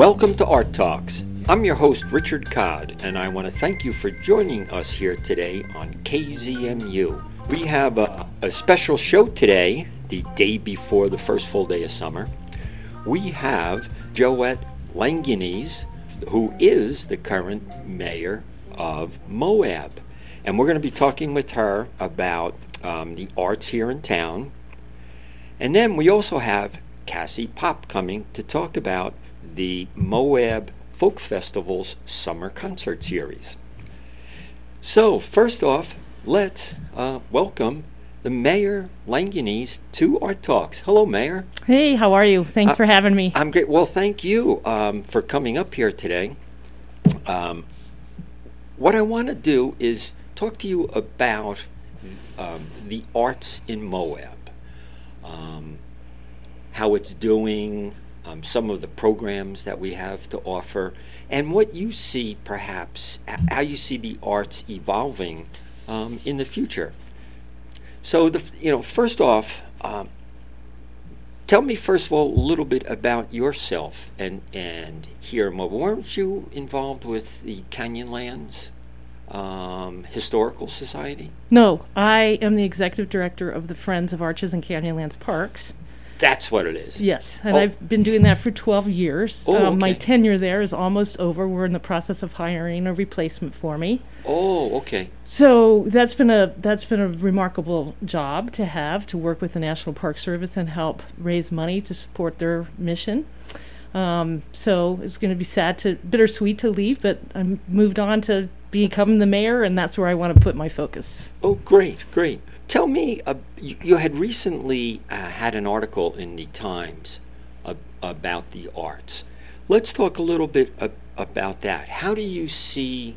Welcome to Art Talks. I'm your host, Richard Codd, and I want to thank you for joining us here today on KZMU. We have a, a special show today, the day before the first full day of summer. We have Joette Langianese, who is the current mayor of Moab. And we're going to be talking with her about um, the arts here in town. And then we also have Cassie Pop coming to talk about the Moab Folk Festival's summer concert series. So, first off, let's uh, welcome the Mayor Langianese to our talks. Hello, Mayor. Hey, how are you? Thanks Uh, for having me. I'm great. Well, thank you um, for coming up here today. Um, what I want to do is talk to you about um, the arts in Moab, um, how it's doing, um, some of the programs that we have to offer, and what you see perhaps, how you see the arts evolving um, in the future. So, the, you know, first off, um, Tell me first of all a little bit about yourself and and here Mobile. Weren't you involved with the Canyonlands um, Historical Society? no, I am the executive director of the Friends of Arches and Canyonlands Parks. That's what it is. Yes, and Oh. I've been doing that for 12 years. Oh, Um, My tenure there is almost over. We're in the process of hiring a replacement for me. Oh, okay. So that's been a that's been a remarkable job to have to work with the National Park Service and help raise money to support their mission. Um, so it's going to be sad to bittersweet to leave, but I'm moved on to become the mayor, and that's where I want to put my focus. Oh, great, great. Tell me, uh, you, you had recently uh, had an article in the Times ab- about the arts. Let's talk a little bit ab- about that. How do you see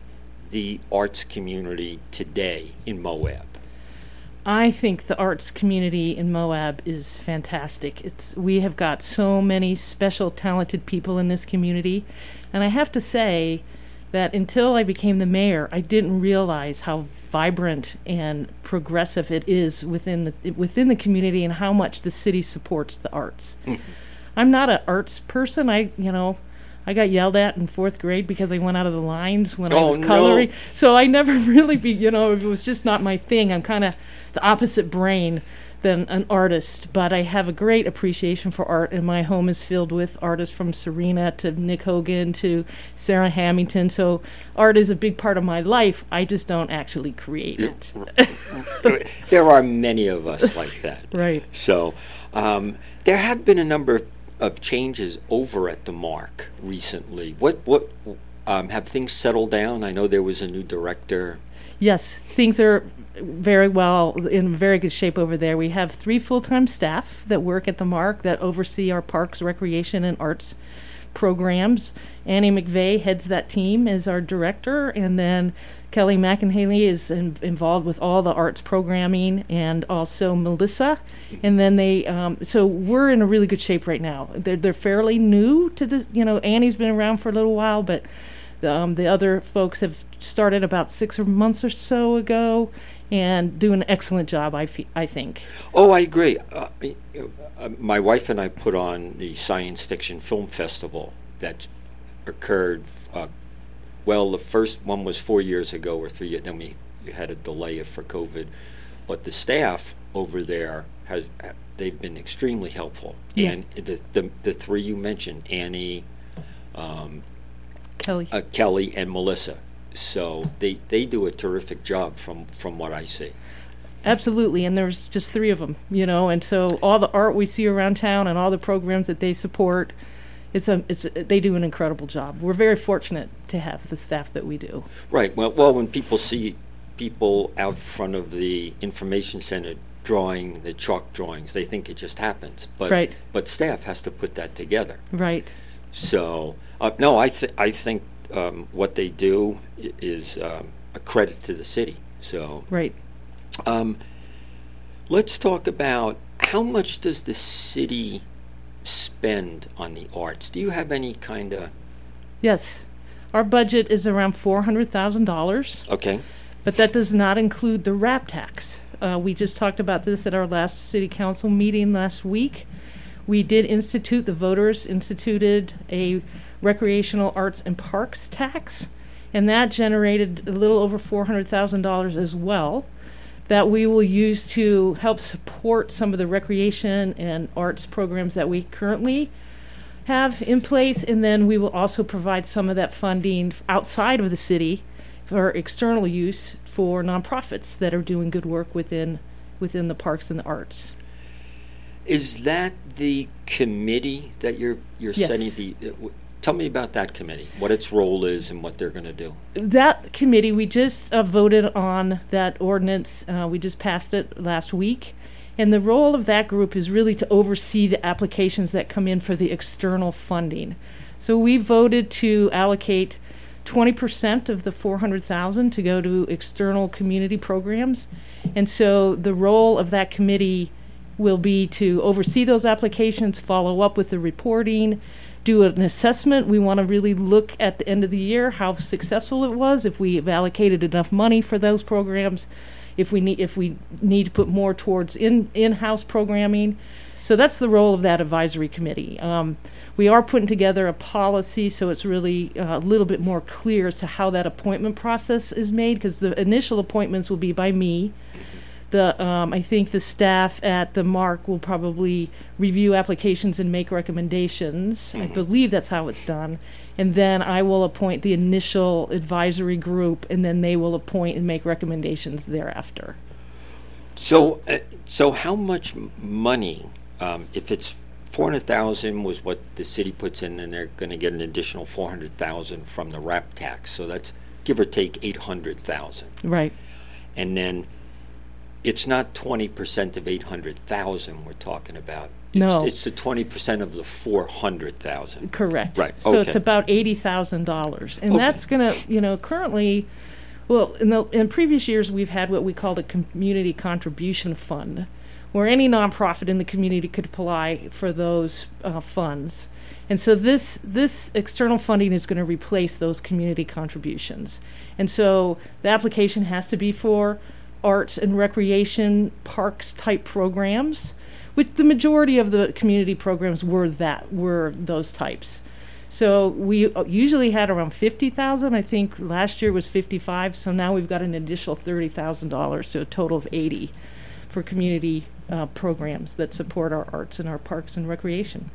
the arts community today in Moab? I think the arts community in Moab is fantastic. It's we have got so many special talented people in this community, and I have to say that until I became the mayor, I didn't realize how vibrant and progressive it is within the within the community and how much the city supports the arts. Mm-hmm. I'm not an arts person. I, you know, I got yelled at in fourth grade because I went out of the lines when I Oh, was no. coloring. So I never really be, you know, it was just not my thing. I'm kind of the opposite brain than an artist, but I have a great appreciation for art, and my home is filled with artists from Serena to Nick Hogan to Sarah Hamilton. So art is a big part of my life. I just don't actually create it. there are many of us like that. Right. So, um, there have been a number of, of changes over at the MARC recently. What what um, have things settled down? I know there was a new director. Yes, things are very well in very good shape over there. We have three full-time staff that work at the MARC that oversee our parks, recreation, and arts programs. Annie McVeigh heads that team as our director, and then Kelly McInhaley is in, involved with all the arts programming, and also Melissa. And then they, um, so we're in a really good shape right now. They're they're fairly new to the, you know, Annie's been around for a little while, but um, the other folks have started about six or months or so ago and do an excellent job, I, fe- I think. Oh, I agree. Uh, uh, my wife and I put on the science fiction film festival that occurred. Uh, well, the first one was four years ago or three. Then we had a delay for COVID, but the staff over there has they've been extremely helpful. Yes. And the, the the three you mentioned, Annie, um, Kelly. uh, Kelly, and Melissa. So they, they do a terrific job from, from what I see. Absolutely, and there's just three of them, you know, and so all the art we see around town and all the programs that they support, it's a, it's a, they do an incredible job. We're very fortunate to have the staff that we do. Right. Well, well, when people see people out front of the information center drawing the chalk drawings, they think it just happens. But Right. but staff has to put that together. Right. So uh, no, I th- I think um, what they do is um, a credit to the city. So Right. um, let's talk about how much does the city spend on the arts? Do you have any kind of Yes. Our budget is around four hundred thousand dollars. okay? But that does not include the RAP tax. Uh, we just talked about this at our last city council meeting last week. We did institute, the voters instituted a recreational arts and parks tax, and that generated a little over four hundred thousand dollars as well. That we will use to help support some of the recreation and arts programs that we currently have in place, and then we will also provide some of that funding outside of the city for external use for nonprofits that are doing good work within within the parks and the arts. Is that the committee that you're you're Yes. setting the? uh, w- Tell me about that committee. What its role is and what they're going to do. That committee, we just uh, voted on that ordinance. Uh, we just passed it last week. And the role of that group is really to oversee the applications that come in for the external funding. So we voted to allocate 20% of the 400,000 to go to external community programs. And so the role of that committee will be to oversee those applications, follow up with the reporting, do an assessment. We want to really look at the end of the year how successful it was, if we have allocated enough money for those programs, if we need if we need to put more towards in in-house programming. So that's the role of that advisory committee. Um, we are putting together a policy so it's really uh, a little bit more clear as to how that appointment process is made because the initial appointments will be by me. The um, I think the staff at the MARC will probably review applications and make recommendations. I believe that's how it's done, and then I will appoint the initial advisory group, and then they will appoint and make recommendations thereafter. So, uh, so how much money, um, if it's four hundred thousand was what the city puts in, and they're going to get an additional four hundred thousand from the RAP tax, so that's give or take eight hundred thousand, Right. and then it's not twenty percent of eight hundred thousand we're talking about. It's, No. it's the twenty percent of the four hundred thousand. Correct. Right, So it's about eighty thousand dollars, and Okay. that's gonna, you know, currently, well, in the in previous years we've had what we called a community contribution fund, where any nonprofit in the community could apply for those uh, funds, and so this this external funding is going to replace those community contributions, and so the application has to be for arts and recreation parks type programs which the majority of the community programs were that were those types so we uh, usually had around 50,000 I think last year was 55 so now we've got an additional $30,000 so a total of 80 for community uh, programs that support our arts and our parks and recreation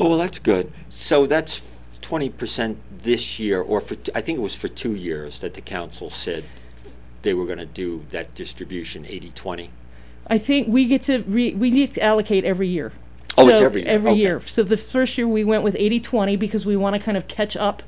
Oh well, that's good. So that's twenty percent this year, or for I think it was for two years that the council said they were going to do that distribution 80-20. I think we get to re- we need to allocate every year. Oh, it's every year. Every Okay. year. So the first year we went with 80-20 because we want to kind of catch up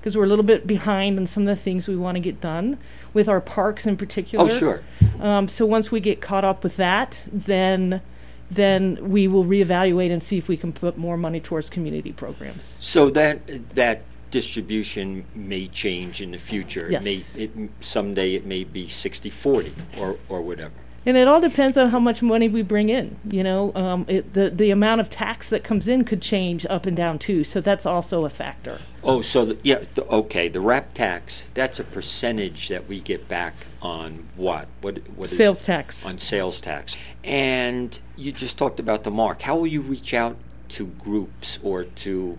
because we're a little bit behind on some of the things we want to get done with our parks in particular. Oh sure. Um, so once we get caught up with that, then then we will reevaluate and see if we can put more money towards community programs. So that that distribution may change in the future. Yes. It may it, someday it may be 60-40 or or whatever. And it all depends on how much money we bring in. You know, um, it, the the amount of tax that comes in could change up and down too. So that's also a factor. Oh, so the, yeah, the, okay. The RAP tax that's a percentage that we get back on what? What what is Sales tax. on sales tax. And you just talked about the MARC. How will you reach out to groups or to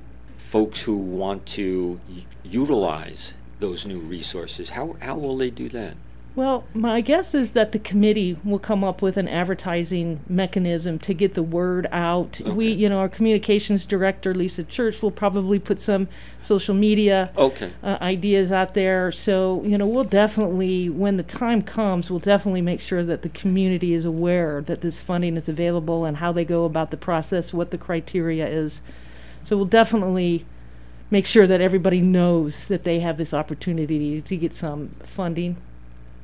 folks who want to utilize those new resources? How how will they do that? Well, my guess is that the committee will come up with an advertising mechanism to get the word out. We, you know, our communications director, Lisa Church, will probably put some social media Okay. uh, ideas out there. So, you know, we'll definitely, when the time comes, we'll definitely make sure that the community is aware that this funding is available and how they go about the process, what the criteria is. So, we'll definitely make sure that everybody knows that they have this opportunity to get some funding.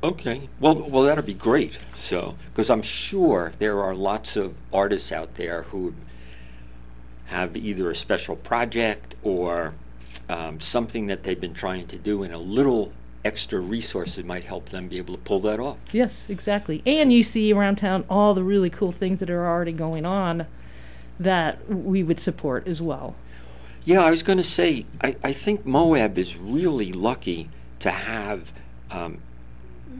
Okay. Well, well, that'll be great. So, because I'm sure there are lots of artists out there who have either a special project or um, something that they've been trying to do, and a little extra resources might help them be able to pull that off. Yes, exactly. And you see around town all the really cool things that are already going on that we would support as well. Yeah, I was going to say, I, I think Moab is really lucky to have um,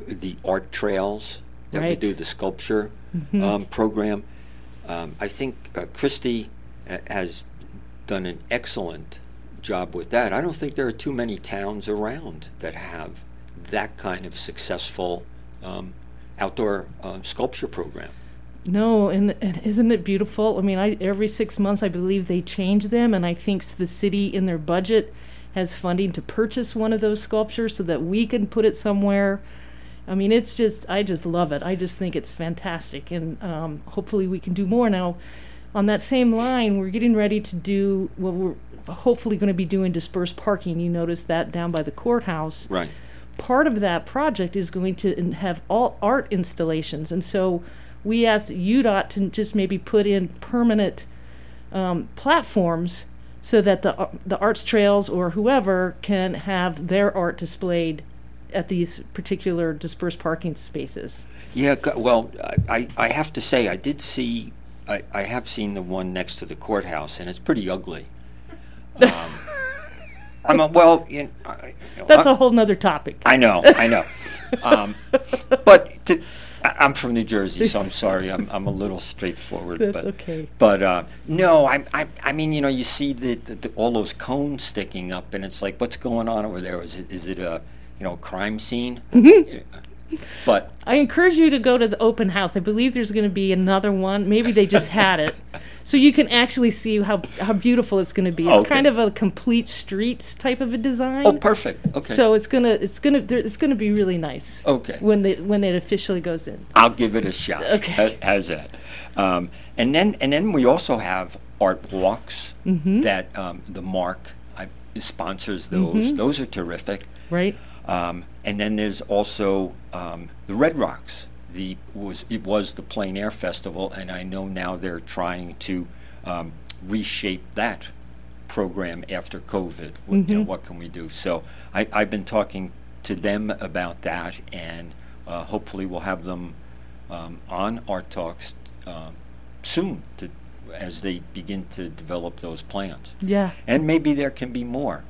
the art trails that we do, the sculpture um, program. Um, I think uh, Christy uh, has done an excellent job with that. I don't think there are too many towns around that have that kind of successful um, outdoor uh, sculpture program. No, and, and isn't it beautiful? I mean, I every six months I believe they change them, and I think the city in their budget has funding to purchase one of those sculptures so that we can put it somewhere. I mean, it's just I just love it. I just think it's fantastic, and um, hopefully we can do more now. On that same line, we're getting ready to do well. We're hopefully going to be doing dispersed parking. You notice that down by the courthouse. Right. Part of that project is going to have all art installations, and so we asked UDOT to just maybe put in permanent um, platforms so that the uh, the arts trails or whoever can have their art displayed at these particular dispersed parking spaces. Yeah, well, I, I have to say, I did see, I, I have seen the one next to the courthouse, and it's pretty ugly. Um, I'm a, well, you know, I, you know, That's a whole nother topic. I know, I know. Um, but to, I- I'm from New Jersey, so I'm sorry. I'm, I'm a little straightforward. That's but, okay. But uh, no, I, I, I mean, you know, you see the, the, the, all those cones sticking up, and it's like, what's going on over there? Is it, is it a, you know, crime scene? Mm-hmm. But I encourage you to go to the open house. I believe there's going to be another one. Maybe they just had it. So you can actually see how, how beautiful it's going to be. It's Okay. kind of a complete streets type of a design. oh, perfect. Okay. So it's gonna it's gonna it's gonna be really nice. Okay. When the when it officially goes in. I'll give it a shot. Okay. How's that? Um, and then and then we also have art walks Mm-hmm. that um, the MARC I, sponsors those. Mm-hmm. Those are terrific. Right. Um, and then there's also um, the Red Rocks. The was it was the Plein Air Festival, and I know now they're trying to um, reshape that program after COVID. What, You know, what can we do? So I, I've been talking to them about that, and uh, hopefully we'll have them um, on Art Talks um, soon to, as they begin to develop those plans. Yeah. And maybe there can be more.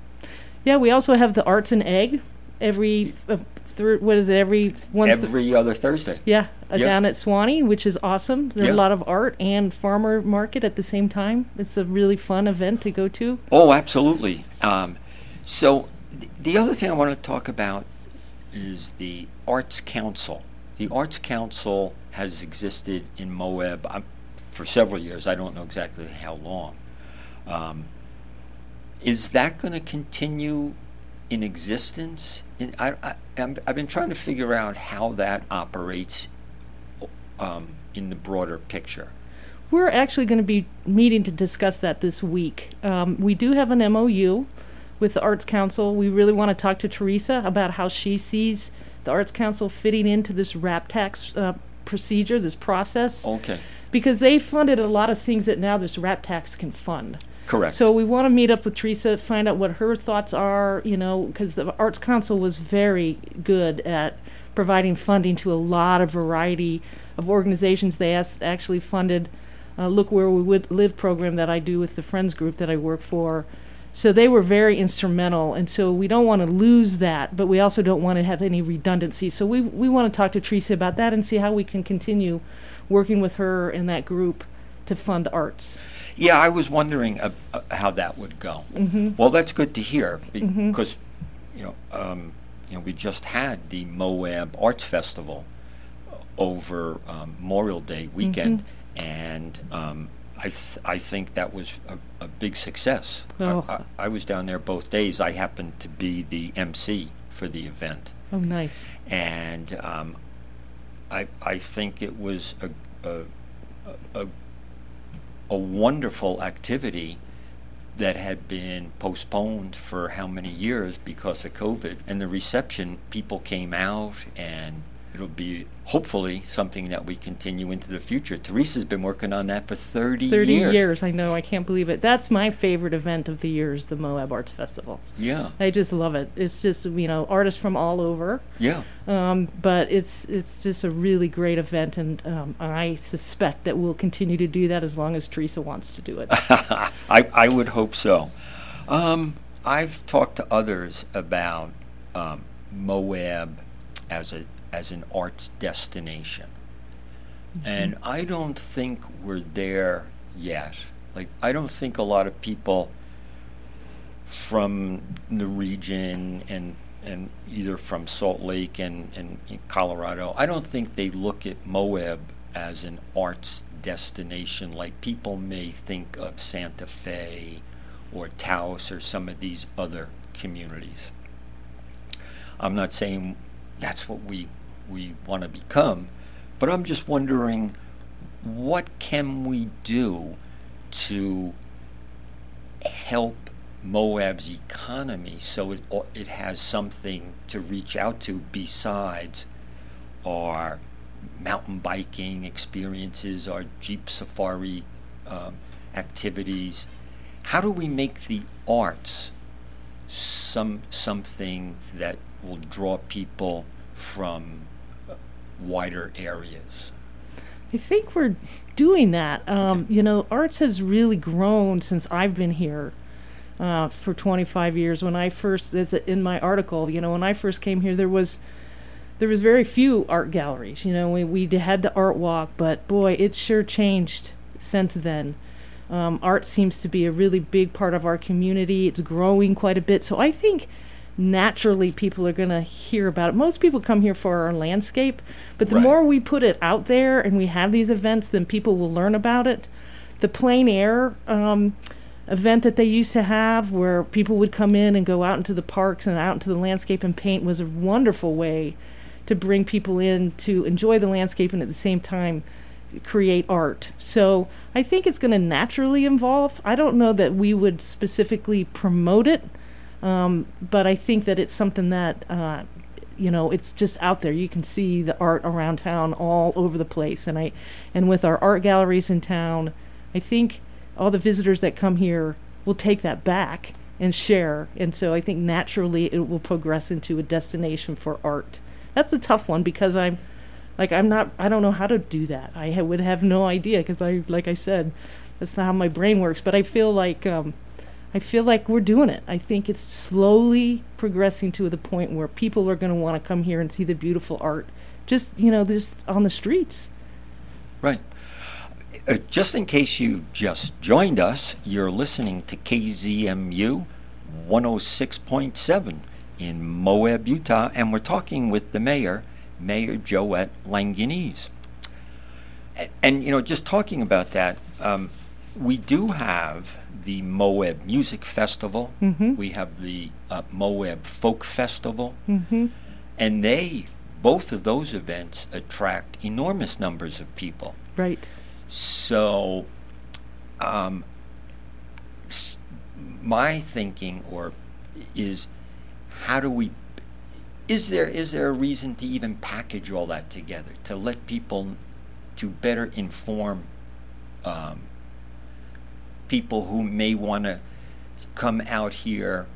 Yeah. We also have the arts and Ag every uh, what is it every one th- Every other Thursday. yeah uh, Yeah. down at Swanny, which is awesome. There's Yeah. a lot of art and farmer market at the same time. It's a really fun event to go to. Oh, absolutely. Um, so, th- the other thing I want to talk about is the Arts Council. The Arts Council has existed in Moab um, for several years. I don't know exactly how long. Um, is that going to continue in existence? In, I, I, I'm, I've been trying to figure out how that operates um, in the broader picture. We're actually going to be meeting to discuss that this week. Um, we do have an MOU with the Arts Council. We really want to talk to Teresa about how she sees the Arts Council fitting into this RAP tax uh, procedure, this process, Okay. because they funded a lot of things that now this RAP tax can fund. Correct. So we want to meet up with Teresa, find out what her thoughts are, you know, because the Arts Council was very good at providing funding to a lot of variety of organizations. They as- actually funded uh, Look Where We Would Live program that I do with the Friends group that I work for. So they were very instrumental, and so we don't want to lose that, but we also don't want to have any redundancy. So we we want to talk to Teresa about that and see how we can continue working with her and that group to fund arts. Yeah, I was wondering uh, uh, how that would go. Mm-hmm. Well, that's good to hear because you know, um, you know, we just had the Moab Arts Festival over um, Memorial Day weekend, Mm-hmm. and um, I th- I think that was a, a big success. Oh. I, I, I was down there both days. I happened to be the MC for the event Oh, nice. and um, I I think it was a a, a a wonderful activity that had been postponed for how many years because of COVID. And the reception, people came out, and it'll be hopefully something that we continue into the future. Teresa's been working on that for 30, 30 years. years. I know. I can't believe it. That's my favorite event of the year is the Moab Arts Festival. Yeah, I just love it. It's just, you know, artists from all over. yeah. Um, but it's it's just a really great event, and um, I suspect that we'll continue to do that as long as Teresa wants to do it. I, I would hope so. Um, I've talked to others about um, Moab as a as an arts destination, mm-hmm. and I don't think we're there yet. Like I don't think a lot of people from the region and and either from Salt Lake and, and Colorado, I don't think they look at Moab as an arts destination like people may think of Santa Fe or Taos or some of these other communities. I'm not saying that's what we we want to become, but I'm just wondering what can we do to help Moab's economy so it, it has something to reach out to besides our mountain biking experiences, our Jeep safari um, activities. How do we make the arts some something that will draw people from wider areas? I think we're doing that. Um, okay. You know, arts has really grown since I've been here uh, for 25 years. When I first, as in my article, you know, when I first came here, there was there was very few art galleries. You know, we we had the art walk, but boy, it sure changed since then. Um, art seems to be a really big part of our community. It's growing quite a bit. So I think naturally people are going to hear about it. Most people come here for our landscape, but the right. more we put it out there and we have these events, then people will learn about it. The plein air um, event that they used to have, where people would come in and go out into the parks and out into the landscape and paint, was a wonderful way to bring people in to enjoy the landscape and at the same time create art. So I think it's going to naturally evolve. I don't know that we would specifically promote it, um, but I think that it's something that. Uh, you know it's just out there you can see the art around town all over the place and i and with our art galleries in town i think all the visitors that come here will take that back and share and so i think naturally it will progress into a destination for art that's a tough one because I'm like I'm not I don't know how to do that. I ha- would have no idea because I like I said that's not how my brain works. But I feel like um, I feel like we're doing it. I think it's slowly progressing to the point where people are going to want to come here and see the beautiful art, just you know, just on the streets. Right. Uh, just in case you just joined us, you're listening to KZMU 106.7 in Moab, Utah, and we're talking with the mayor, Mayor Joette Langianese. And, and, you know, just talking about that, um, we do have the Moab Music Festival. Mm-hmm. We have the uh, Moab Folk Festival. Mm-hmm. And they, both of those events, attract enormous numbers of people. Right. So, um, my thinking or is how do we is there is there a reason to even package all that together to let people to better inform um, people who may want to come out here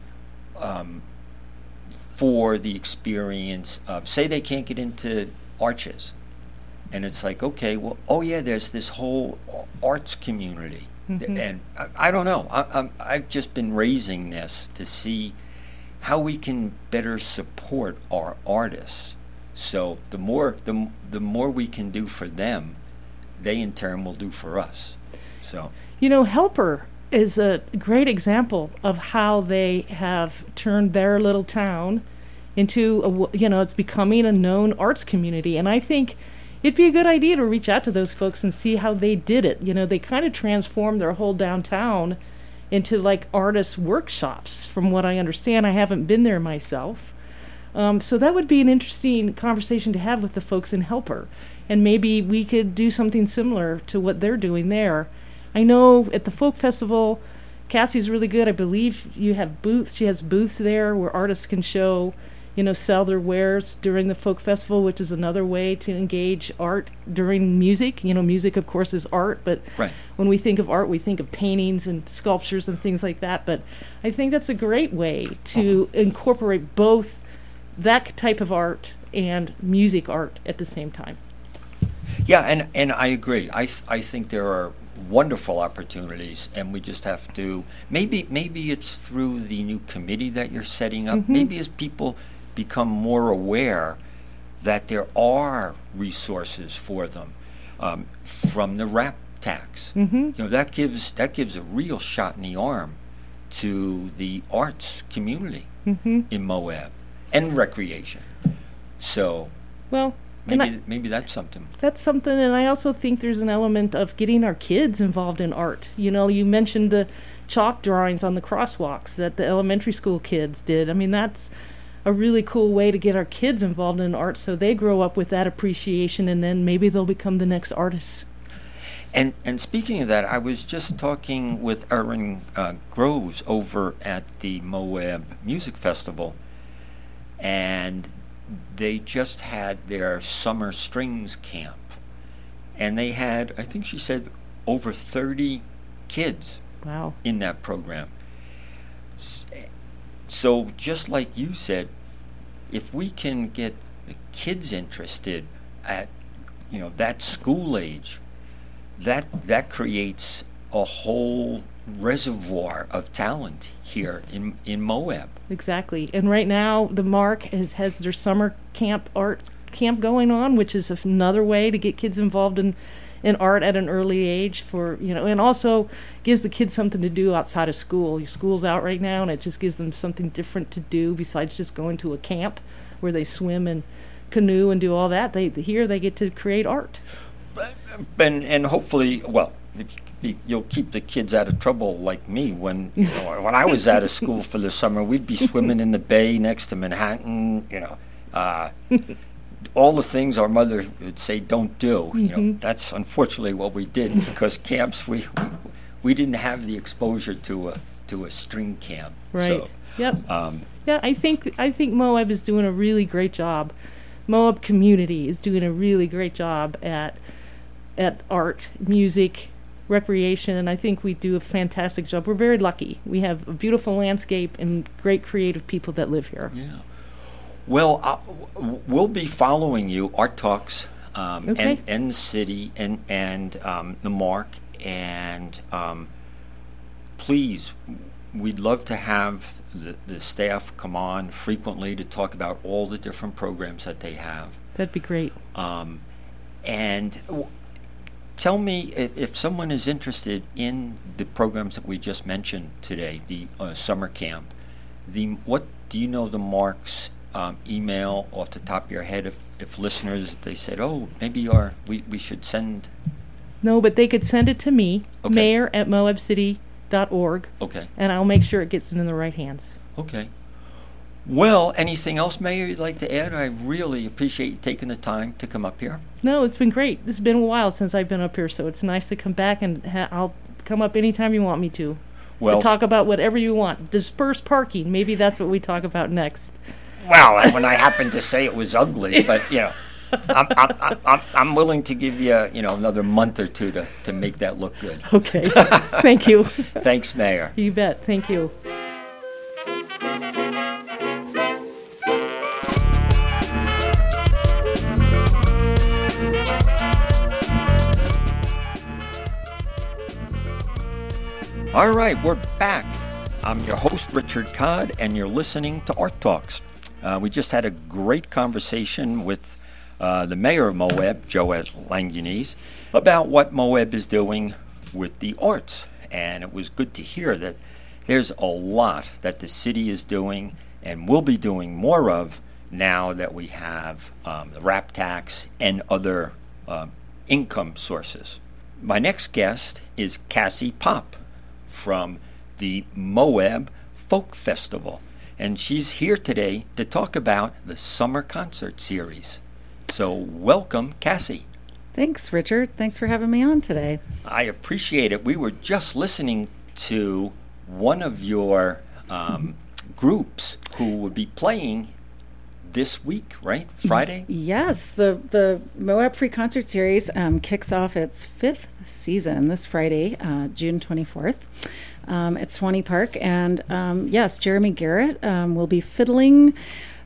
um, for the experience of say they can't get into arches and it's like okay well oh yeah there's this whole arts community mm-hmm. and I, I, don't know I, I've just been raising this to see how we can better support our artists. So the more the the more we can do for them, they in turn will do for us. So you know, Helper is a great example of how they have turned their little town into a you know it's becoming a known arts community, and I think it'd be a good idea to reach out to those folks and see how they did it. You know, they kind of transformed their whole downtown into like artist workshops, from what I understand. I haven't been there myself. Um, so that would be an interesting conversation to have with the folks in Helper. And maybe we could do something similar to what they're doing there. I know at the folk festival, Cassie's really good. I believe you have booths. She has booths there where artists can show you know, sell their wares during the folk festival, which is another way to engage art during music. You know, music, of course, is art, but right. when we think of art, we think of paintings and sculptures and things like that. But I think that's a great way to uh-huh. incorporate both that type of art and music art at the same time. Yeah, and, and I agree. I, th- I think there are wonderful opportunities and we just have to maybe maybe it's through the new committee that you're setting up mm-hmm. maybe as people become more aware that there are resources for them um, from the RAP tax. Mm-hmm. You know that gives that gives a real shot in the arm to the arts community hmm in Moab and recreation. So Well, maybe I, maybe that's something. that's something, and I also think there's an element of getting our kids involved in art. You know, you mentioned the chalk drawings on the crosswalks that the elementary school kids did. I mean, that's a really cool way to get our kids involved in art so they grow up with that appreciation and then maybe they'll become the next artists. And and speaking of that, I was just talking with Erin uh, Groves over at the Moab Music Festival, and they just had their summer strings camp, and they had I think she said over thirty kids Wow. in that program. So just like you said, if we can get the kids interested at you know that school age, that that creates a whole reservoir of talent here in in Moab. Exactly. And right now, the MARC has, has their summer camp art camp going on, which is another way to get kids involved in, in art at an early age for, you know, and also gives the kids something to do outside of school. Your school's out right now, and it just gives them something different to do besides just going to a camp where they swim and canoe and do all that. They here they get to create art. and and hopefully, well, you'll keep the kids out of trouble like me. When you know, when I was out of school for the summer, we'd be swimming in the bay next to Manhattan. You know, uh, all the things our mother would say don't do. You know, that's unfortunately what we did because camps we we, we didn't have the exposure to a to a string camp. Right. So, Yep. um, Yeah, I think I think Moab is doing a really great job. Moab community is doing a really great job at at art, music, recreation, and I think we do a fantastic job. We're very lucky. We have a beautiful landscape and great creative people that live here. Yeah. Well, uh, we'll be following you, Art Talks, um, Okay. and, and the city, and and um, the MARC, and um, please, we'd love to have the, the staff come on frequently to talk about all the different programs that they have. That'd be great. Um, and w- tell me if, if someone is interested in the programs that we just mentioned today, the uh, summer camp. The what do you know the MARC's um, email off the top of your head? If, if listeners they said, oh, maybe our we, we should send. No, but they could send it to me, Okay. mayor at moabcity.org, Okay, and I'll make sure it gets in the right hands. okay. Well, anything else, Mayor, you'd like to add? I really appreciate you taking the time to come up here. No, it's been great. It's been a while since I've been up here, so it's nice to come back and ha- I'll come up anytime you want me to. Well, to talk about whatever you want. Disperse parking. Maybe that's what we talk about next. Well, and when I happened to say it was ugly, but you know, I'm, I'm, I'm- I'm, I'm willing to give you, you know, another month or two to, to make that look good. Okay. Thank you. Thanks, Mayor. You bet. Thank you. All right, we're back. I'm your host, Richard Codd, and you're listening to Art Talks. Uh, we just had a great conversation with uh, the mayor of Moab, Joe Langianese, about what Moab is doing with the arts. And it was good to hear that there's a lot that the city is doing and will be doing more of now that we have um, the rap tax and other um, income sources. My next guest is Cassie Pop from the Moab Folk Festival, and she's here today to talk about the summer concert series. So, welcome, Cassie. Thanks, Richard. Thanks for having me on today. I appreciate it. We were just listening to one of your um, groups who would be playing this week, right? Friday? Yes, the the Moab Free Concert Series um, kicks off its fifth season this Friday, uh, June twenty fourth. Um, at Swanny Park, and um, yes, Jeremy Garrett um, will be fiddling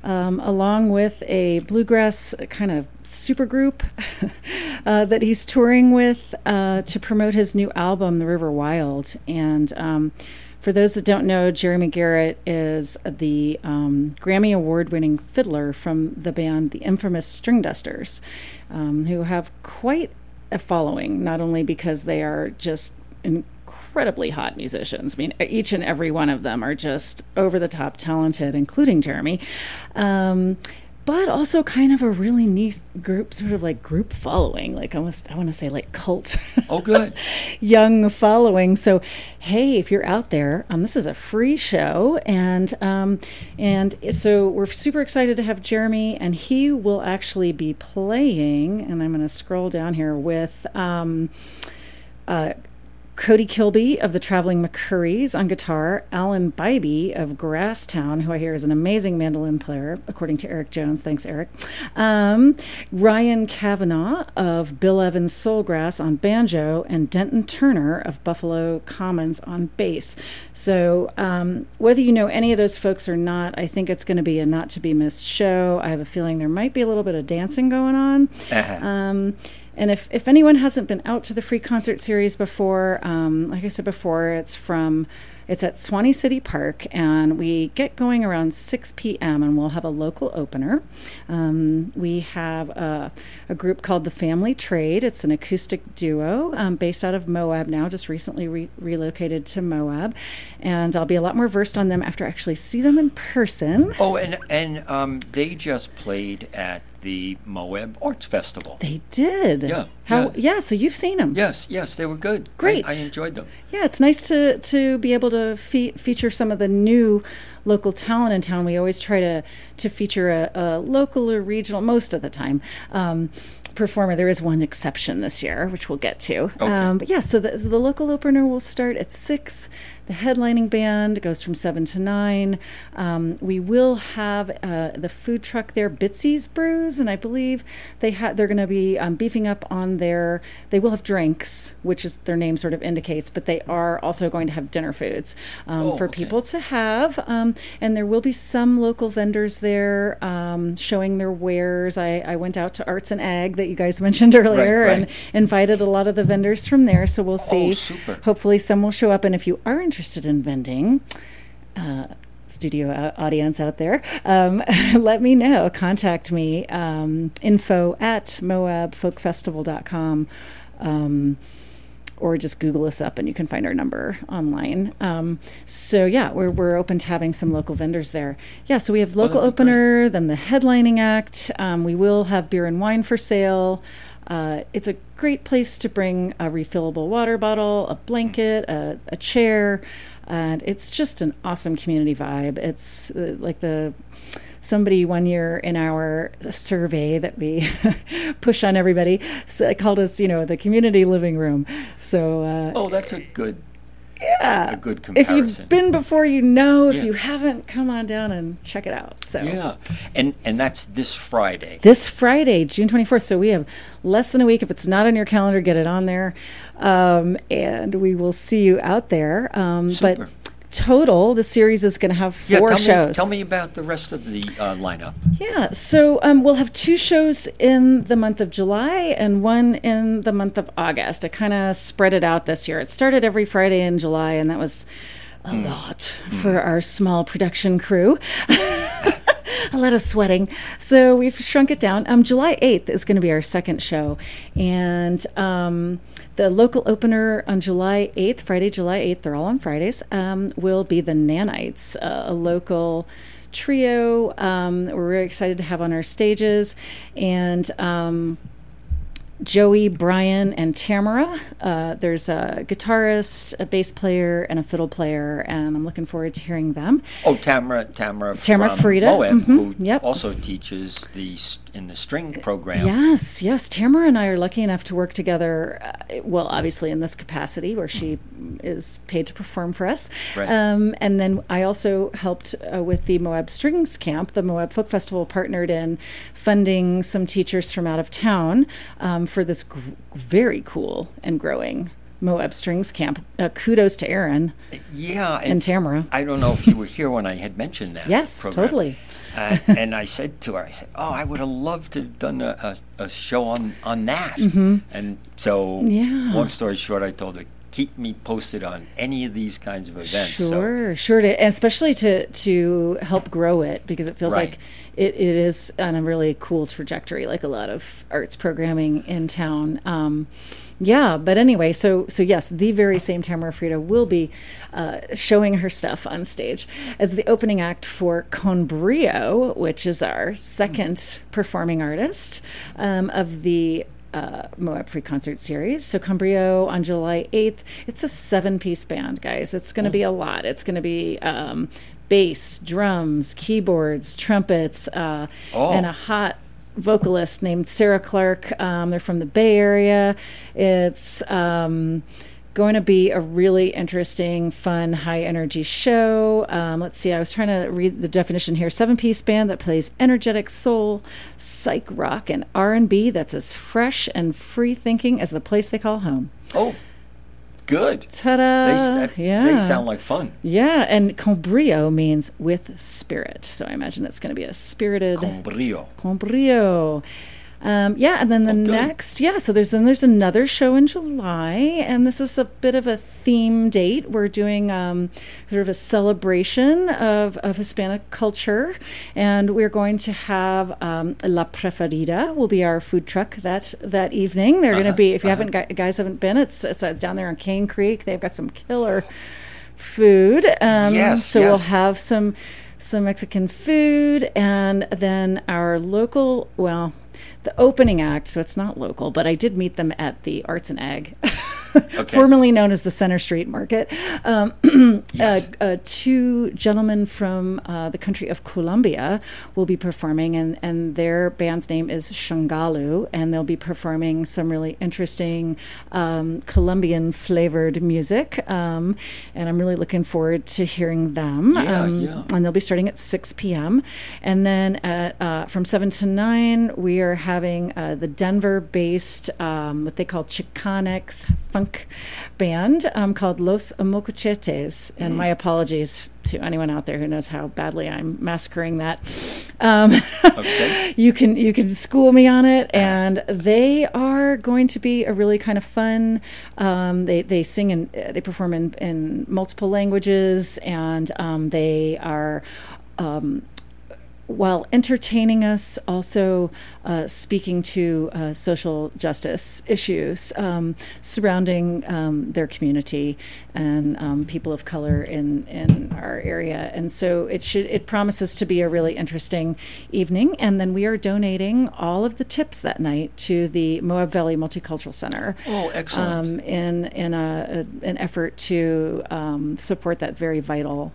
um, along with a bluegrass kind of supergroup uh, that he's touring with uh, to promote his new album, The River Wild. And um, for those that don't know, Jeremy Garrett is the um, Grammy Award winning fiddler from the band The Infamous Stringdusters, um, who have quite a following, not only because they are just incredibly hot musicians. I mean, each and every one of them are just over the top talented, including Jeremy. Um, but also kind of a really neat group, sort of like group following, like almost, I want to say like cult. Oh, good. young following. So, hey, if you're out there, um, this is a free show, and um, and so we're super excited to have Jeremy, and he will actually be playing. And I'm going to scroll down here with. Um, uh, Cody Kilby of the Traveling McCourys on guitar, Alan Bibey of Grasstowne, who I hear is an amazing mandolin player, according to Eric Jones. Thanks, Eric. Um, Ryan Cavanaugh of Bill Evans Soulgrass on banjo, and Denton Turner of Buffalo Commons on bass. So, um, whether you know any of those folks or not, I think it's going to be a not to be missed show. I have a feeling there might be a little bit of dancing going on. Uh-huh. Um, and if, if anyone hasn't been out to the free concert series before, um, like I said before, it's from it's at Swanny City Park, and we get going around 6 p.m. and we'll have a local opener. Um, we have a, a, group called the Family Trade. It's an acoustic duo um, based out of Moab now, just recently re- relocated to Moab, and I'll be a lot more versed on them after I actually see them in person. Oh, and and um, they just played at the Moab Arts Festival. They did. Yeah. How? yeah. Yeah. So you've seen them. Yes, yes, they were good. Great. I, I enjoyed them. Yeah, it's nice to to be able to fe- feature some of the new local talent in town. We always try to to feature a, a local or regional most of the time. Um, performer. There is one exception this year, which we'll get to. Okay. Um, but yeah, so the, the local opener will start at six. The headlining band goes from seven to nine. Um, we will have uh, the food truck there, Bitsy's Brews, and I believe they ha- they're going to be um, beefing up on their. They will have drinks, which is their name sort of indicates, but they are also going to have dinner foods um, Oh, for okay. people to have. Um, and there will be some local vendors there um, showing their wares. I, I went out to Arts and Ag that you guys mentioned earlier right. and invited a lot of the vendors from there. So we'll see. Oh, super. Hopefully, some will show up. And if you are interested in vending, uh, studio audience out there, um, let me know. Contact me. Um, info at moabfolkfestival.com. Um, or just Google us up and you can find our number online. Um, so yeah, we're, we're open to having some local vendors there. Yeah, so we have local that'd great. opener, then the headlining act. Um, we will have beer and wine for sale. Uh, it's a great place to bring a refillable water bottle, a blanket, a, a chair, and it's just an awesome community vibe. It's uh, like the somebody one year in our survey that we push on everybody called us, you know, the community living room. So uh, Oh, that's a good, yeah, a good if you've been before, you know. If Yeah. you haven't, come on down and check it out. So yeah, and and that's this Friday. this Friday, June 24th. So we have less than a week. If it's not on your calendar, get it on there. Um, and we will see you out there. Um, Super. But total, the series is going to have Yeah, four tell shows. Me, tell me about the rest of the uh, lineup. Yeah, so um, we'll have two shows in the month of July and one in the month of August. I kind of spread it out this year. It started every Friday in July, and that was a lot for our small production crew. a lot of sweating. So we've shrunk it down. Um, July 8th is going to be our second show. And um, the local opener on July 8th, Friday, July 8th, they're all on Fridays, um, will be the Nanites, uh, a local trio um, we're very excited to have on our stages. And um, Joey, Brian, and Tamara. Uh, there's a guitarist, a bass player, and a fiddle player, and I'm looking forward to hearing them. Oh, Tamara, Tamara, Tamara from Frieda, Moab, mhm, who yep. also teaches the in the string program. Yes, yes. Tamara and I are lucky enough to work together. Uh, well, obviously in this capacity where she is paid to perform for us. Right. Um, and then I also helped uh, with the Moab Strings Camp. The Moab Folk Festival partnered in funding some teachers from out of town um, for this gr- very cool and growing Moab Strings Camp. Uh, kudos to Erin Yeah, and Tamara. I don't know if you were here when I had mentioned that. Yes, program. totally. Uh, and I said to her, I said, "Oh, I would have loved to have done a, a, a show on on that." And so, Mm-hmm. Yeah. long story short, I told her, keep me posted on any of these kinds of events. So, Sure, sure, to, and especially to to help grow it because it feels Right. like it, it is on a really cool trajectory, like a lot of arts programming in town. Um, yeah, but anyway, so so yes, the very same Tamara Frida will be uh, showing her stuff on stage as the opening act for Con Brio, which is our second performing artist um, of the uh, Moab Free Concert Series. So Con Brio on July 8th. It's a seven piece band, guys. It's going to be a lot. It's going to be um, bass, drums, keyboards, trumpets, uh, Oh. and a hot vocalist named Sarah Clark. Um, they're from the Bay Area. It's. Um, Going to be a really interesting, fun, high energy show. Um, let's see, I was trying to read the definition here. Seven piece band that plays energetic soul, psych rock, and R and B. That's as fresh and free thinking as the place they call home. oh, good. Ta-da! They, uh, yeah, they sound like fun. yeah. And Con Brio means with spirit, so I imagine it's going to be a spirited Con brio. Con Brio. Um, yeah, and then the Oh, good. next, yeah. So there's then there's another show in July, and this is a bit of a theme date. We're doing um, sort of a celebration of, of Hispanic culture, and we're going to have um, La Preferida will be our food truck that that evening. They're going to Uh-huh, be if you haven't guys haven't been, it's it's uh, down there on Cane Creek. They've got some killer food. Um, Yes, so we'll have some some Mexican food, and then our local. Well, the opening act. So it's not local, but I did meet them at the Arts and Ag. Formerly known as the Center Street Market, um, Yes. uh, uh, two gentlemen from uh, the country of Colombia will be performing, and, and their band's name is Shangalu, and they'll be performing some really interesting um, Colombian flavored music. Um, and I'm really looking forward to hearing them. Yeah, um, yeah. And they'll be starting at 6 p.m. And then at, uh, from 7 to 9, we are having uh, the Denver based, um, what they call Chicanx funk band um, called Los Mocochetes. And my apologies to anyone out there who knows how badly I'm massacring that. Um, Okay. you can you can school me on it and they are going to be a really kind of fun um, they they sing and they perform in, in multiple languages and um, they are um, while entertaining us, also uh, speaking to uh, social justice issues um, surrounding um, their community and um, people of color in, in our area. And so it should it promises to be a really interesting evening. And then we are donating all of the tips that night to the Moab Valley Multicultural Center Oh, excellent. um, in in a, a, an effort to um, support that very vital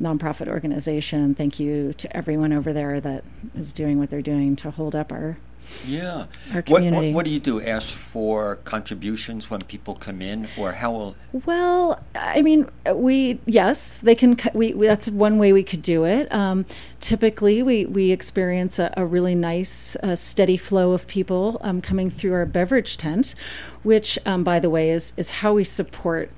nonprofit organization. Thank you to everyone over there that is doing what they're doing to hold up our. yeah. our What, what, community. what do you do? Ask for contributions when people come in, or how will? Well, I mean, we yes, they can. We, we that's one way we could do it. Um, typically, we we experience a, a really nice, uh, steady flow of people um, coming through our beverage tent, which, um, by the way, is is how we support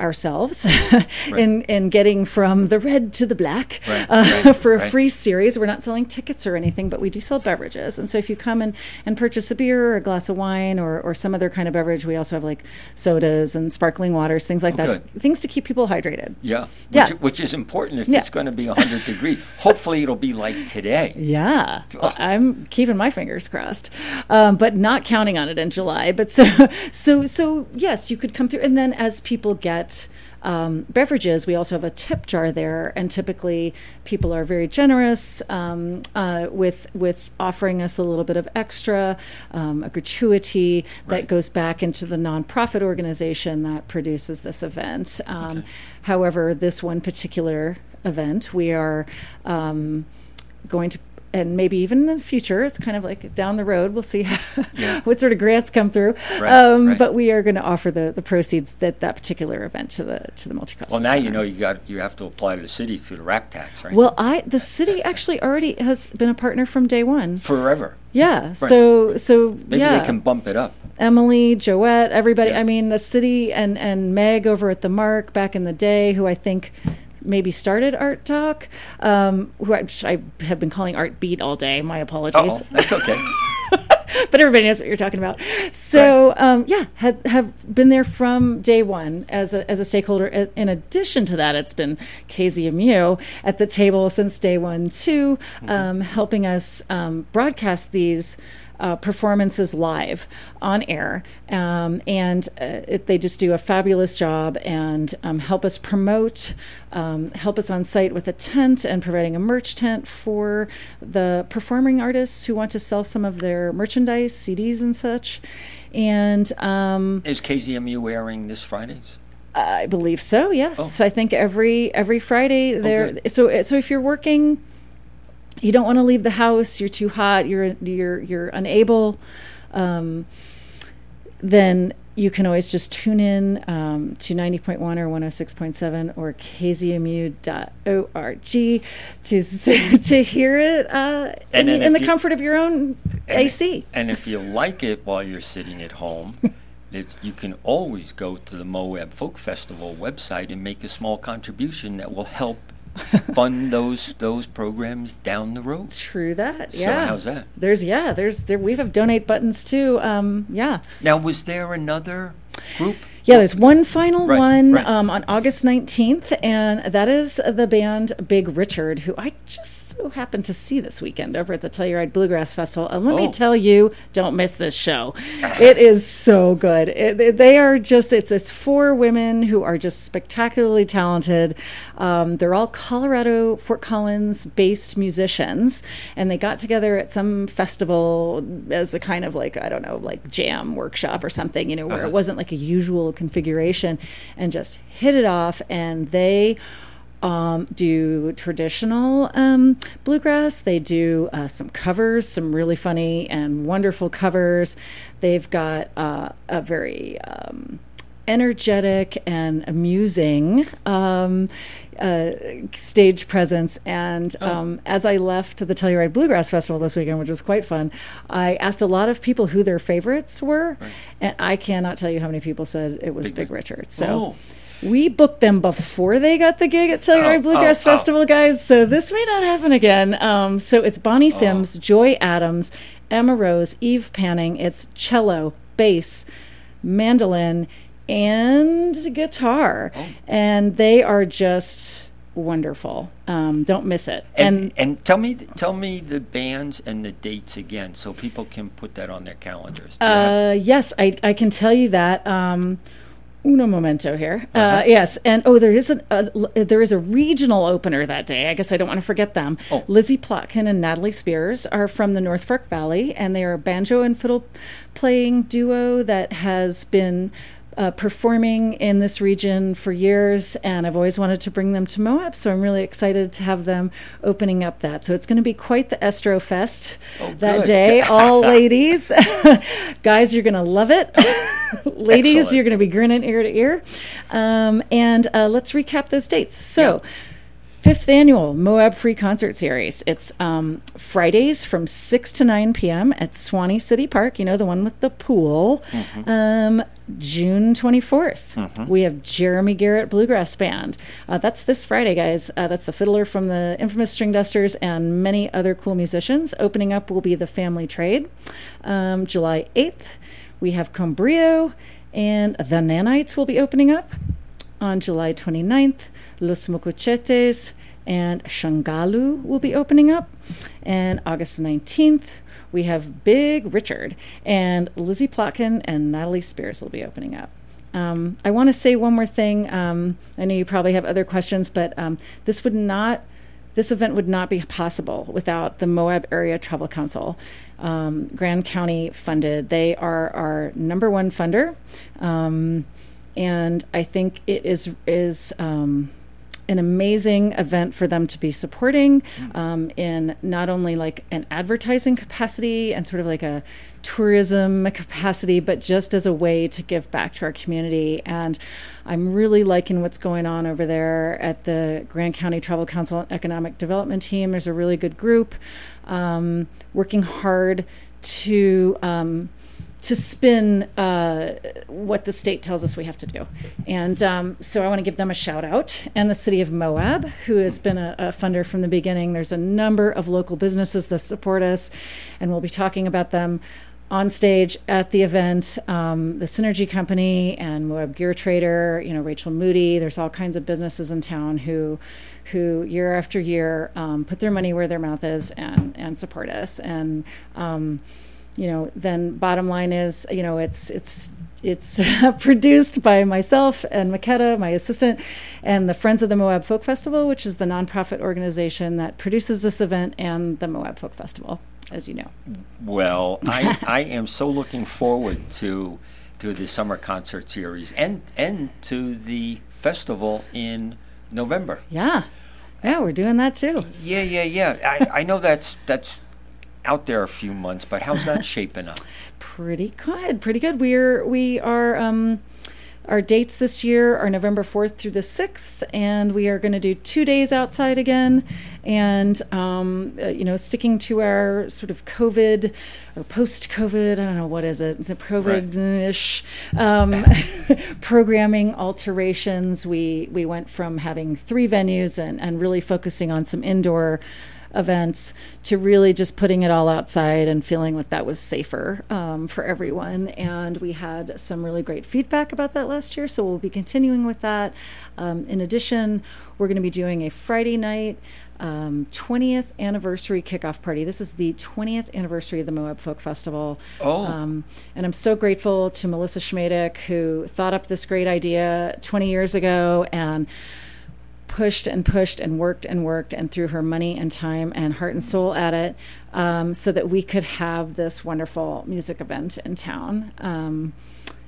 ourselves in in getting from the red to the black Right, uh, right, for a right. free series. We're not selling tickets or anything, but we do sell beverages. And so if you come and, and purchase a beer or a glass of wine or, or some other kind of beverage, we also have like sodas and sparkling waters, things like Oh, that. good. Things to keep people hydrated. Yeah. Yeah. Which, which is important if Yeah. it's going to be 100 degrees. Hopefully, it'll be like today. Yeah, Oh. I'm keeping my fingers crossed, um, but not counting on it in July. But so, so, so yes, you could come through, and then as people get um, beverages, we also have a tip jar there, and typically people are very generous um, uh, with with offering us a little bit of extra, um, a gratuity that Right. goes back into the nonprofit organization that produces this event. Um, However, this one particular event, we are um, going to and maybe even in the future it's kind of like down the road we'll see Yeah. what sort of grants come through Right, um, right. but we are going to offer the, the proceeds that that particular event to the to the multicultural Well, now you know you got you have to apply to the city through the rack tax, right? well i the city actually already has been a partner from day one forever. yeah so so Maybe yeah they can bump it up. Emily, Joette, everybody. Yeah. I mean, the city and and Meg over at the MARC back in the day, who I think maybe started Art Talk, um, who I, I have been calling Art Beat all day. My Oh, apologies. that's okay. but everybody knows what you're talking about. So um, yeah, have, have been there from day one as a, as a stakeholder. In addition to that, it's been KZMU at the table since day one too, mm-hmm. um, helping us um, broadcast these uh, performances live on air. Um, and uh, it, they just do a fabulous job and um, help us promote, um, help us on site with a tent and providing a merch tent for the performing artists who want to sell some of their merchandise, CDs, and such. And um, is KZMU airing this Fridays? I believe so. Yes, oh. I think every every Friday there. Oh, so so if you're working you don't want to leave the house you're too hot you're you're you're unable um, then you can always just tune in um, to 90.1 or 106.7 or kzmu.org to, to hear it uh, in, in the you, comfort of your own and, AC. And if you like it while you're sitting at home, you can always go to the Moab Folk Festival website and make a small contribution that will help fund those those programs down the road. True that. Yeah. So how's that? There's yeah. There's there. We have donate buttons too. Um, yeah. Now, was there another group yeah, there's one final right, one right. Um, on August 19th, and that is the band Big Richard, who I just so happened to see this weekend over at the Telluride Bluegrass Festival. And let oh. me tell you, don't miss this show. it is so good. It, they are just, it's, it's four women who are just spectacularly talented. Um, they're all Colorado, Fort Collins based musicians, and they got together at some festival as a kind of like, I don't know, like jam workshop or something, you know, where uh-huh. it wasn't like a usual configuration and just hit it off. And they um, do traditional um, bluegrass. They do uh, some covers, some really funny and wonderful covers. They've got uh, a very um, energetic and amusing um, uh, stage presence. And oh. um, as I left the Telluride Bluegrass Festival this weekend, which was quite fun, I asked a lot of people who their favorites were, right. and I cannot tell you how many people said it was Big, Big Richard. So. Oh. We booked them before they got the gig at Telluride oh, Bluegrass oh, oh. Festival, guys. So this may not happen again. Um, so it's Bonnie oh. Sims, Joy Adams, Emma Rose, Eve Panning. It's cello, bass, mandolin, and guitar. Oh. And they are just wonderful. Um, don't miss it. And, and, and tell me tell me the bands and the dates again, so people can put that on their calendars. Uh, yes, I, I can tell you that. Um, uno momento here. Uh, uh-huh. Uh, yes, and oh, there is a, a, there is a regional opener that day. I guess I don't want to forget them. Oh. Lizzie Plotkin and Natalie Spears are from the North Fork Valley, and they are a banjo and fiddle playing duo that has been uh, performing in this region for years, and I've always wanted to bring them to Moab. So I'm really excited to have them opening up that. So it's going to be quite the Estro Fest oh, that good. day. All ladies, guys, you're going to love it. ladies, Excellent. you're going to be grinning ear to ear. Um, and uh, let's recap those dates. So. Yeah fifth annual Moab Free Concert Series. It's um, Fridays from 6 to 9 p.m. at Swanny City Park, you know, the one with the pool. Mm-hmm. Um, June 24th, mm-hmm. we have Jeremy Garrett Bluegrass Band. Uh, that's this Friday, guys. Uh, that's the fiddler from the infamous Stringdusters and many other cool musicians. Opening up will be the Family Trade. Um, July 8th, we have Con Brio and the Nanites will be opening up. On July 29th, Los Mocochetes and Shangalu will be opening up. And August 19th, we have Big Richard and Lizzie Plotkin and Natalie Spears will be opening up. Um, I want to say one more thing. Um, I know you probably have other questions, but um, this would not, this event would not be possible without the Moab Area Travel Council. Um, Grand County funded. They are our number one funder, um, and I think it is is um, an amazing event for them to be supporting um, in not only like an advertising capacity and sort of like a tourism capacity, but just as a way to give back to our community. And I'm really liking what's going on over there at the Grand County Travel Council Economic Development Team. There's a really good group um, working hard to. Um, to spin uh, what the state tells us we have to do. And um, so I want to give them a shout out. And the city of Moab, who has been a, a, funder from the beginning. There's a number of local businesses that support us, and we'll be talking about them on stage at the event, um, the Synergy Company and Moab Gear Trader, you know, Rachel Moody. There's all kinds of businesses in town who, who year after year um, put their money where their mouth is and and support us. And um, you know, then bottom line is, you know, it's it's it's produced by myself and Makeda, my assistant, and the Friends of the Moab Folk Festival, which is the nonprofit organization that produces this event and the Moab Folk Festival as you know. Well, I, I am so looking forward to to the summer concert series and and to the festival in November. Yeah, yeah, we're doing that too. Yeah, yeah, yeah. I, I know that's that's out there a few months, but how's that shaping up? Pretty good, pretty good. We're we are. Um, our dates this year are November 4th through the 6th, and we are going to do two days outside again. And, um, uh, you know, sticking to our sort of COVID or post COVID, I don't know, what is it? The COVID ish um, programming alterations. We, we went from having three venues and, and really focusing on some indoor events to really just putting it all outside and feeling like that was safer um, for everyone. And we had some really great feedback about that last year, so we'll be continuing with that. Um, in addition, we're going to be doing a Friday night. Um, 20th anniversary kickoff party. This is the 20th anniversary of the Moab Folk Festival. Oh. Um, and I'm so grateful to Melissa Schmaedick, who thought up this great idea 20 years ago and pushed and pushed and worked and worked and threw her money and time and heart and soul at it um, so that we could have this wonderful music event in town. Um,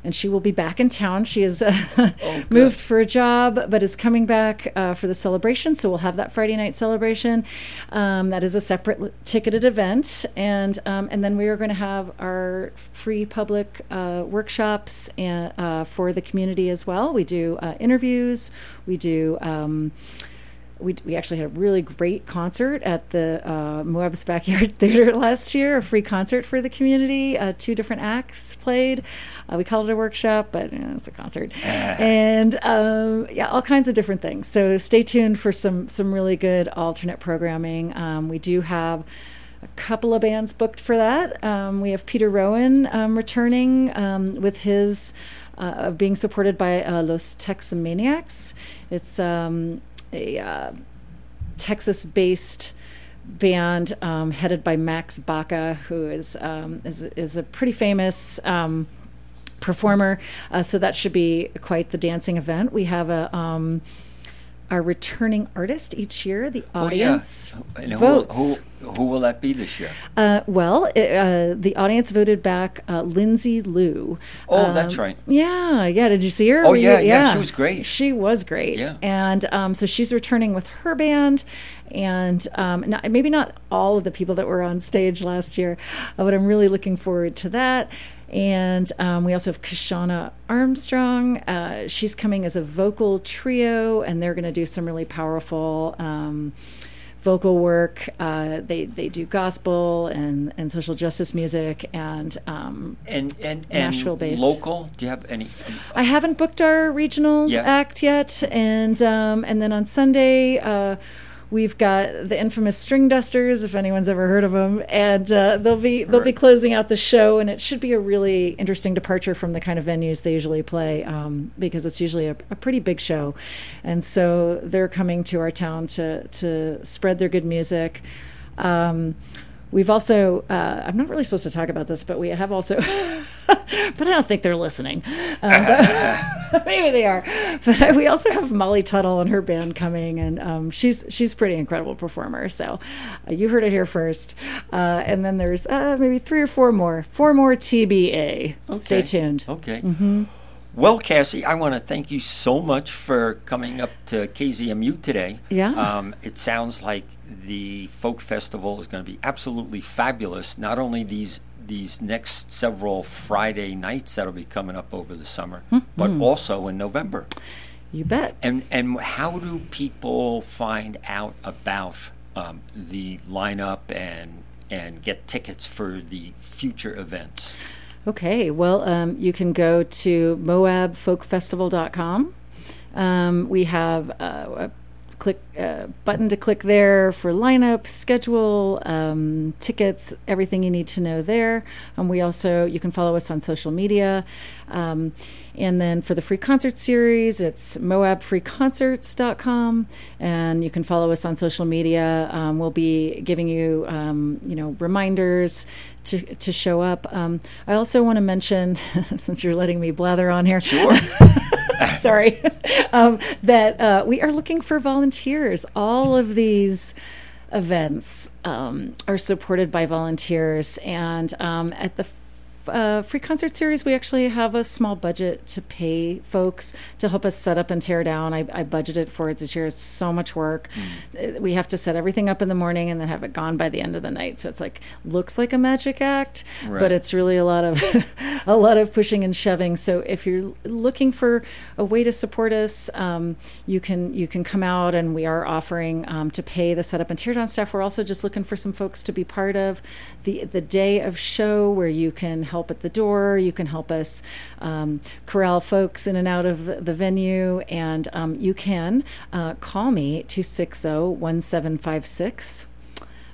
and she will be back in town. She has uh, oh, moved for a job, but is coming back uh, for the celebration. So we'll have that Friday night celebration. Um, that is a separate ticketed event, and um, and then we are going to have our free public uh, workshops and, uh, for the community as well. We do uh, interviews. We do. Um, we, we actually had a really great concert at the uh, Moab's Backyard Theater last year, a free concert for the community. Uh, two different acts played. Uh, we called it a workshop, but you know, it's a concert. and um, yeah, all kinds of different things. So stay tuned for some, some really good alternate programming. Um, we do have a couple of bands booked for that. Um, we have Peter Rowan um, returning um, with his. Uh, being supported by uh, Los Texmaniacs. It's um, a uh, Texas based band um, headed by Max Baca, who is, um, is, is, a pretty famous. Um, performer, uh, so that should be quite the dancing event. We have a um, our returning artist each year. The audience oh, yeah. votes. Who, who, who, will that be this year? Uh, well, uh, the audience voted back uh, Lindsay Lou. Oh, um, that's right. Yeah, yeah. Did you see her? Oh, yeah, yeah, yeah, She was great. She was great. Yeah. And um, so she's returning with her band, and um, not, maybe not all of the people that were on stage last year, uh, but I'm really looking forward to that. And um, we also have Kyshona Armstrong. Uh, she's coming as a vocal trio, and they're going to do some really powerful um, vocal work. Uh, they they do gospel and, and social justice music and um, and and, Nashville based local. Do you have any? I haven't booked our regional yeah. act yet, and um, and then on Sunday. Uh, We've got the infamous Stringdusters, if anyone's ever heard of them, and uh, they'll be they'll be closing out the show, and it should be a really interesting departure from the kind of venues they usually play, um, because it's usually a, a, pretty big show, and so they're coming to our town to to spread their good music. Um, we've also uh, I'm not really supposed to talk about this, but we have also. but I don't think they're listening. Um, maybe they are. But we also have Molly Tuttle and her band coming, and um, she's she's pretty incredible performer. So uh, you heard it here first. Uh, and then there's uh, maybe three or four more, four more TBA. Okay. Stay tuned. Okay. Mm-hmm. Well, Cassie, I want to thank you so much for coming up to KZMU today. Yeah. Um, it sounds like the folk festival is going to be absolutely fabulous. Not only these these next several Friday nights that'll be coming up over the summer, mm-hmm. but also in November. You bet. And and how do people find out about um, the lineup and and get tickets for the future events? Okay, well, um, you can go to moabfolkfestival.com. Um, we have uh, click uh, button to click there for lineup, schedule, um, tickets, everything you need to know there. And we also you can follow us on social media. Um, and then for the free concert series, it's moabfreeconcerts.com, and you can follow us on social media. Um, we'll be giving you, um, you know, reminders to to show up. Um, I also want to mention, since you're letting me blather on here, Sure. sorry, um, that uh, we are looking for volunteers. All of these events um, are supported by volunteers, and um, at the uh, free concert series, we actually have a small budget to pay folks to help us set up and tear down. I, I budgeted for it this year. It's so much work. Uh, We have to set everything up in the morning and then have it gone by the end of the night. So it's like looks like a magic act, Right. but it's really a lot of a lot of pushing and shoving. So if you're looking for a way to support us, um, you can you can come out and we are offering um, to pay the setup and teardown staff. We're also just looking for some folks to be part of the the day of show where you can help at the door. You can help us um, corral folks in and out of the, venue, and um, you can uh, call me 260-1756.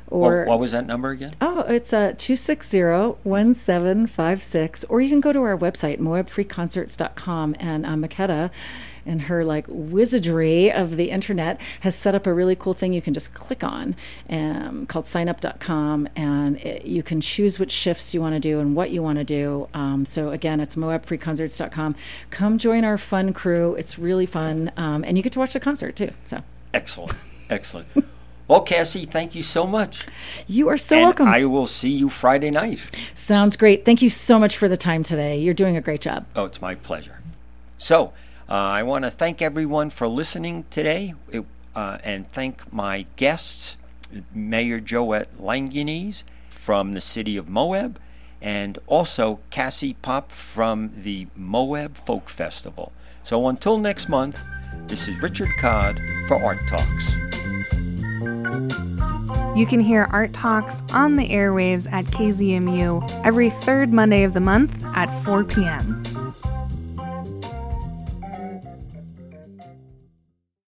Or what, what was that number again? Oh, it's uh, 260-1756. Or you can go to our website, moabfreeconcerts.com. And uh, Makeda, in her like wizardry of the internet, has set up a really cool thing you can just click on um, called signup.com. And it, you can choose which shifts you want to do and what you want to do. Um, so again, it's moabfreeconcerts.com. Come join our fun crew. It's really fun. Um, and you get to watch the concert too. So Excellent. Excellent. Well, Cassie, thank you so much. you are so and welcome. I will see you Friday night. Sounds great. Thank you so much for the time today. You're doing a great job. Oh, it's my pleasure. So, uh, I want to thank everyone for listening today it, uh, and thank my guests, Mayor Joette Langianese from the city of Moab, and also Cassie Pop from the Moab Folk Festival. So, until next month, this is Richard Codd for Art Talks. You can hear Art Talks on the airwaves at KZMU every third Monday of the month at 4 p.m.